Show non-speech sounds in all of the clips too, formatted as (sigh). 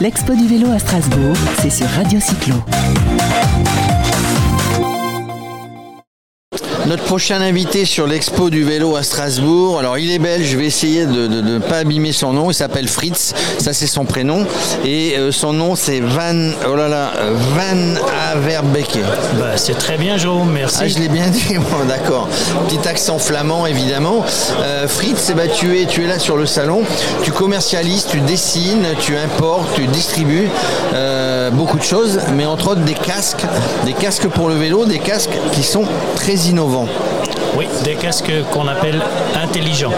L'expo du vélo à Strasbourg, c'est sur Radio Cyclo. Notre prochain invité sur l'expo du vélo à Strasbourg, alors il est belge, je vais essayer de ne pas abîmer son nom, il s'appelle Fritz, ça c'est son prénom, et euh, son nom c'est Van, oh là là, Van Averbeke. Bah, c'est très bien Jérôme, merci. Ah je l'ai bien dit, (laughs) bon, d'accord. Petit accent flamand évidemment. Euh, Fritz, eh ben, tu, es, tu es là sur le salon, tu commercialises, tu dessines, tu importes, tu distribues euh, beaucoup de choses, mais entre autres des casques, des casques pour le vélo, des casques qui sont très innovants. Oui, des casques qu'on appelle intelligents.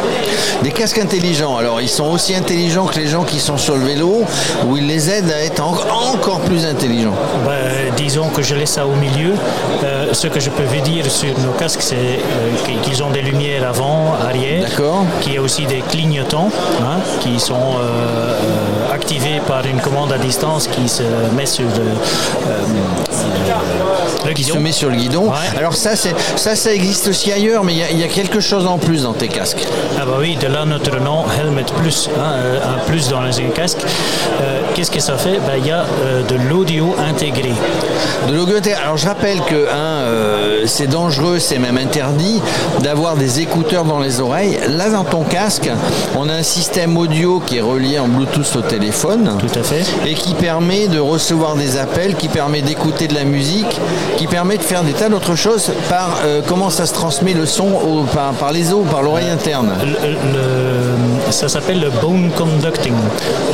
Des casques intelligents. Alors, ils sont aussi intelligents que les gens qui sont sur le vélo, ou ils les aident à être encore plus intelligents ben, Disons que je laisse ça au milieu. Euh, ce que je peux vous dire sur nos casques, c'est euh, qu'ils ont des lumières avant, arrière. Y a aussi des clignotants hein, qui sont euh, activés par une commande à distance qui se met sur le, guidon. Qui se met sur le guidon. Alors, ça, ça, ça existe aussi ailleurs mais il y, a quelque chose en plus dans tes casques. Ah bah oui, de là notre nom Helmet Plus, hein, euh, un plus dans les casques. Euh, qu'est-ce que ça fait? Bah, Il y a euh, de l'audio intégré. De l'audio intégré. Alors je rappelle que hein, c'est dangereux, c'est même interdit d'avoir des écouteurs dans les oreilles. Là dans ton casque, on a un système audio qui est relié en Bluetooth au téléphone. Tout à fait. Et qui permet de recevoir des appels, qui permet d'écouter de la musique, qui permet de faire des tas d'autres choses par comment ça se transmet le son par, les os, par l'oreille interne Ça s'appelle le bone conducting.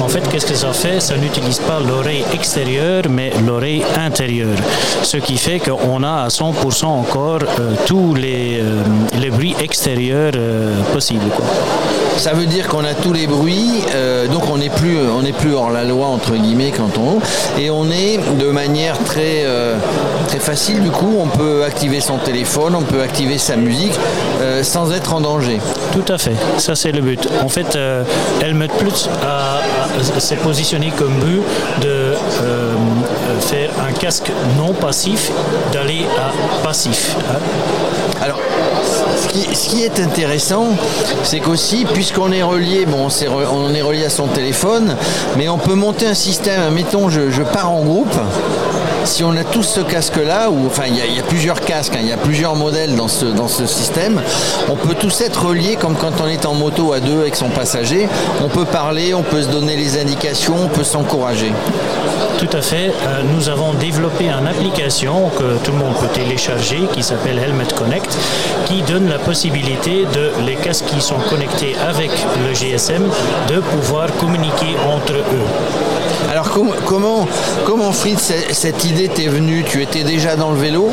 En fait, qu'est-ce que ça fait? Ça n'utilise pas l'oreille extérieure, mais l'oreille intérieure. Ce qui fait qu'on a à 100% encore euh, tous les, euh, les bruits extérieurs euh, possibles. Ça veut dire qu'on a tous les bruits, donc on n'est plus, on plus hors la loi entre guillemets quand on et on est de manière très, très facile. Du coup, on peut activer son téléphone, on peut activer sa musique euh, sans être en danger. Tout à fait, ça c'est le but. En fait, euh, Helmet Plus s'est positionné comme but de euh, faire un casque non passif, d'aller à passif. Hein. Alors, ce qui, est intéressant, c'est qu'aussi, puisqu'on est relié, bon, on est, relié à son téléphone, mais on peut monter un système, mettons, je, je pars en groupe, si on a tous ce casque-là, ou enfin il y, a plusieurs casques, hein, il y a plusieurs modèles dans ce, dans ce système, on peut tous être reliés comme quand on est en moto à deux avec son passager. On peut parler, on peut se donner les indications, on peut s'encourager. Tout à fait. Euh, nous avons développé une application que tout le monde peut télécharger qui s'appelle Helmet Connect, qui donne la possibilité de les casques qui sont connectés avec le GSM de pouvoir communiquer entre eux. Alors comment, comment Fritz, cette idée t'est venue? Tu étais déjà dans le vélo?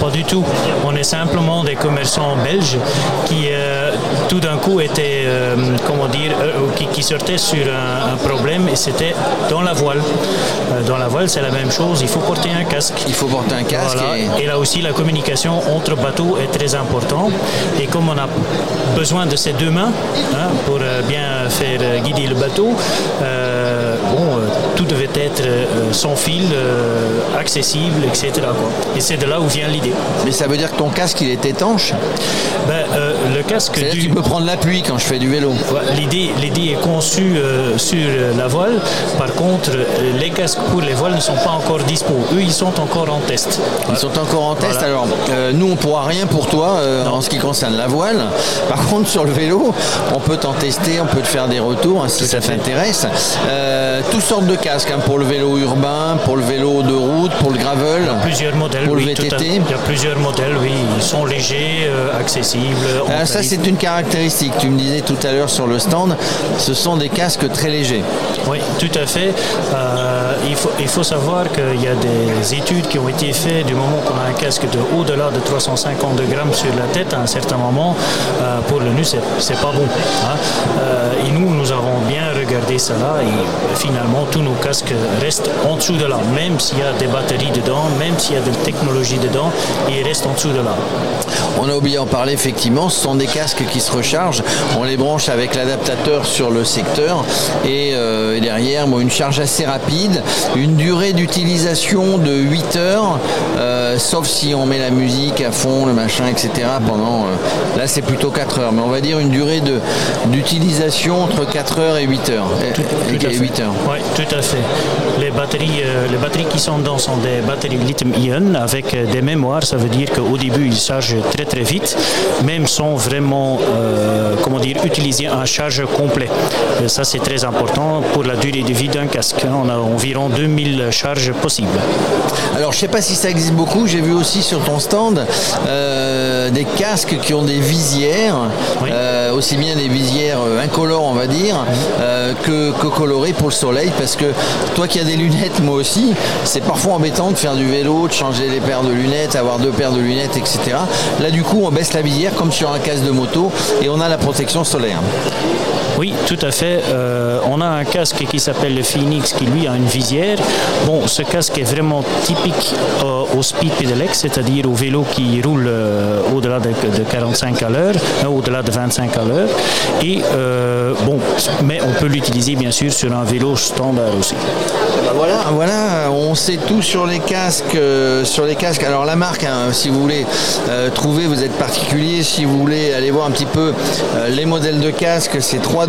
Pas du tout. On est simplement des commerçants belges qui euh, tout d'un coup étaient, euh, comment dire, euh, qui, sortaient sur un, problème et c'était dans la voile. dans la voile, c'est la même chose. Il faut porter un casque. Il faut porter un casque. Et... là aussi, la communication entre bateaux est très importante. Et comme on a besoin de ces deux mains hein, pour bien faire guider le bateau, bon, tout devait être euh, sans fil, euh, accessible, etc. Et c'est de là où vient l'idée. Mais ça veut dire que ton casque, il est étanche ben, euh, Le casque... Du... Tu peux prendre la pluie quand je fais du vélo. l'idée, l'idée est conçue sur la voile. Par contre, les casques pour les voiles ne sont pas encore dispo. Eux, ils sont encore en test. Ils sont encore en test. Alors, nous, on ne pourra rien pour toi en ce qui concerne la voile. Par (laughs) contre, sur le vélo, on peut t'en tester, on peut te faire des retours hein, si ça t'intéresse. toutes sortes de casques Hein, pour le vélo urbain, pour le vélo de route, pour le gravel. plusieurs modèles. Pour le VTT. Il y a plusieurs modèles, oui. Ils sont légers, euh, accessibles. Ah, ça, c'est une caractéristique. Tu me disais tout à l'heure sur le stand, ce sont des casques très légers. Oui, tout à fait. Euh, il, faut, il faut savoir qu'il y a des études qui ont été faites du moment qu'on a un casque de au-delà de 350 grammes sur la tête à un certain moment. Euh, pour le nu, c'est pas bon. Hein. et nous, nous avons bien regardé cela et finalement, tous nos casque reste en dessous de là. Même s'il y a des batteries dedans, même s'il y a des technologies dedans, il reste en dessous de là. On a oublié d'en parler effectivement, ce sont des casques qui se rechargent. On les branche avec l'adaptateur sur le secteur et, euh, derrière une charge assez rapide, une durée d'utilisation de 8 heures. Euh, sauf si on met la musique à fond, le machin, etc. Pendant, là, c'est plutôt 4 heures, mais on va dire une durée d'utilisation entre 4 heures et 8 heures. Tout, à 8 heures. Oui, tout à fait. Les batteries, les batteries qui sont dedans sont des batteries lithium-ion avec des mémoires. Ça veut dire qu'au début, ils chargent très très vite, même sans vraiment, comment dire, utiliser un charge complet. ça, c'est très important pour la durée de vie d'un casque. On a environ 2000 charges possibles. Alors, je ne sais pas si ça existe beaucoup. J'ai vu aussi sur ton stand euh, des casques qui ont des visières, euh, aussi bien des visières euh, incolores, on va dire, que, que, colorées pour le soleil. Parce que toi qui as des lunettes, moi aussi, c'est parfois embêtant de faire du vélo, de changer les paires de lunettes, avoir deux paires de lunettes, etc. Là, du coup, on baisse la visière comme sur un casque de moto et on a la protection solaire. Oui, tout à fait. Euh, on a un casque qui s'appelle le Phoenix qui lui a une visière. Bon, ce casque est vraiment typique euh, au speed pedelec, c'est-à-dire au vélo qui roule euh, au-delà de, 45 à l'heure, au-delà de 25 à l'heure. Et bon, mais on peut l'utiliser bien sûr sur un vélo standard aussi. Bah voilà, voilà, on sait tout sur les casques, casques. Alors la marque, hein, si vous voulez trouver, vous êtes particulier, si vous voulez aller voir un petit peu les modèles de casques, c'est 3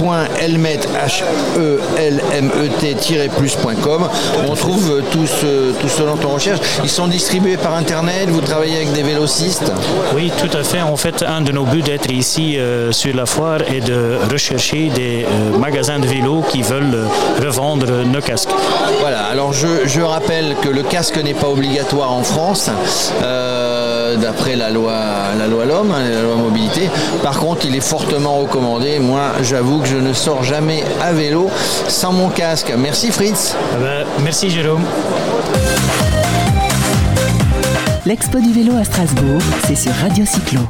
www.elmet.plus.com. On trouve tout ce, tout ce dont on recherche. Ils sont distribués par Internet, vous travaillez avec des vélocistes? Oui, tout à fait. En fait, un de nos buts d'être ici euh, sur la foire est de rechercher des euh, magasins de vélos qui veulent euh, revendre nos casques. Voilà, alors je, je rappelle que le casque n'est pas obligatoire en France. D'après la loi la loi l'homme, hein, la loi mobilité. Par contre, il est fortement recommandé moi, j'avoue que je ne sors jamais à vélo sans mon casque. Merci Fritz. Ah ben, merci Jérôme. L'expo du vélo à Strasbourg, c'est sur Radio Cyclo.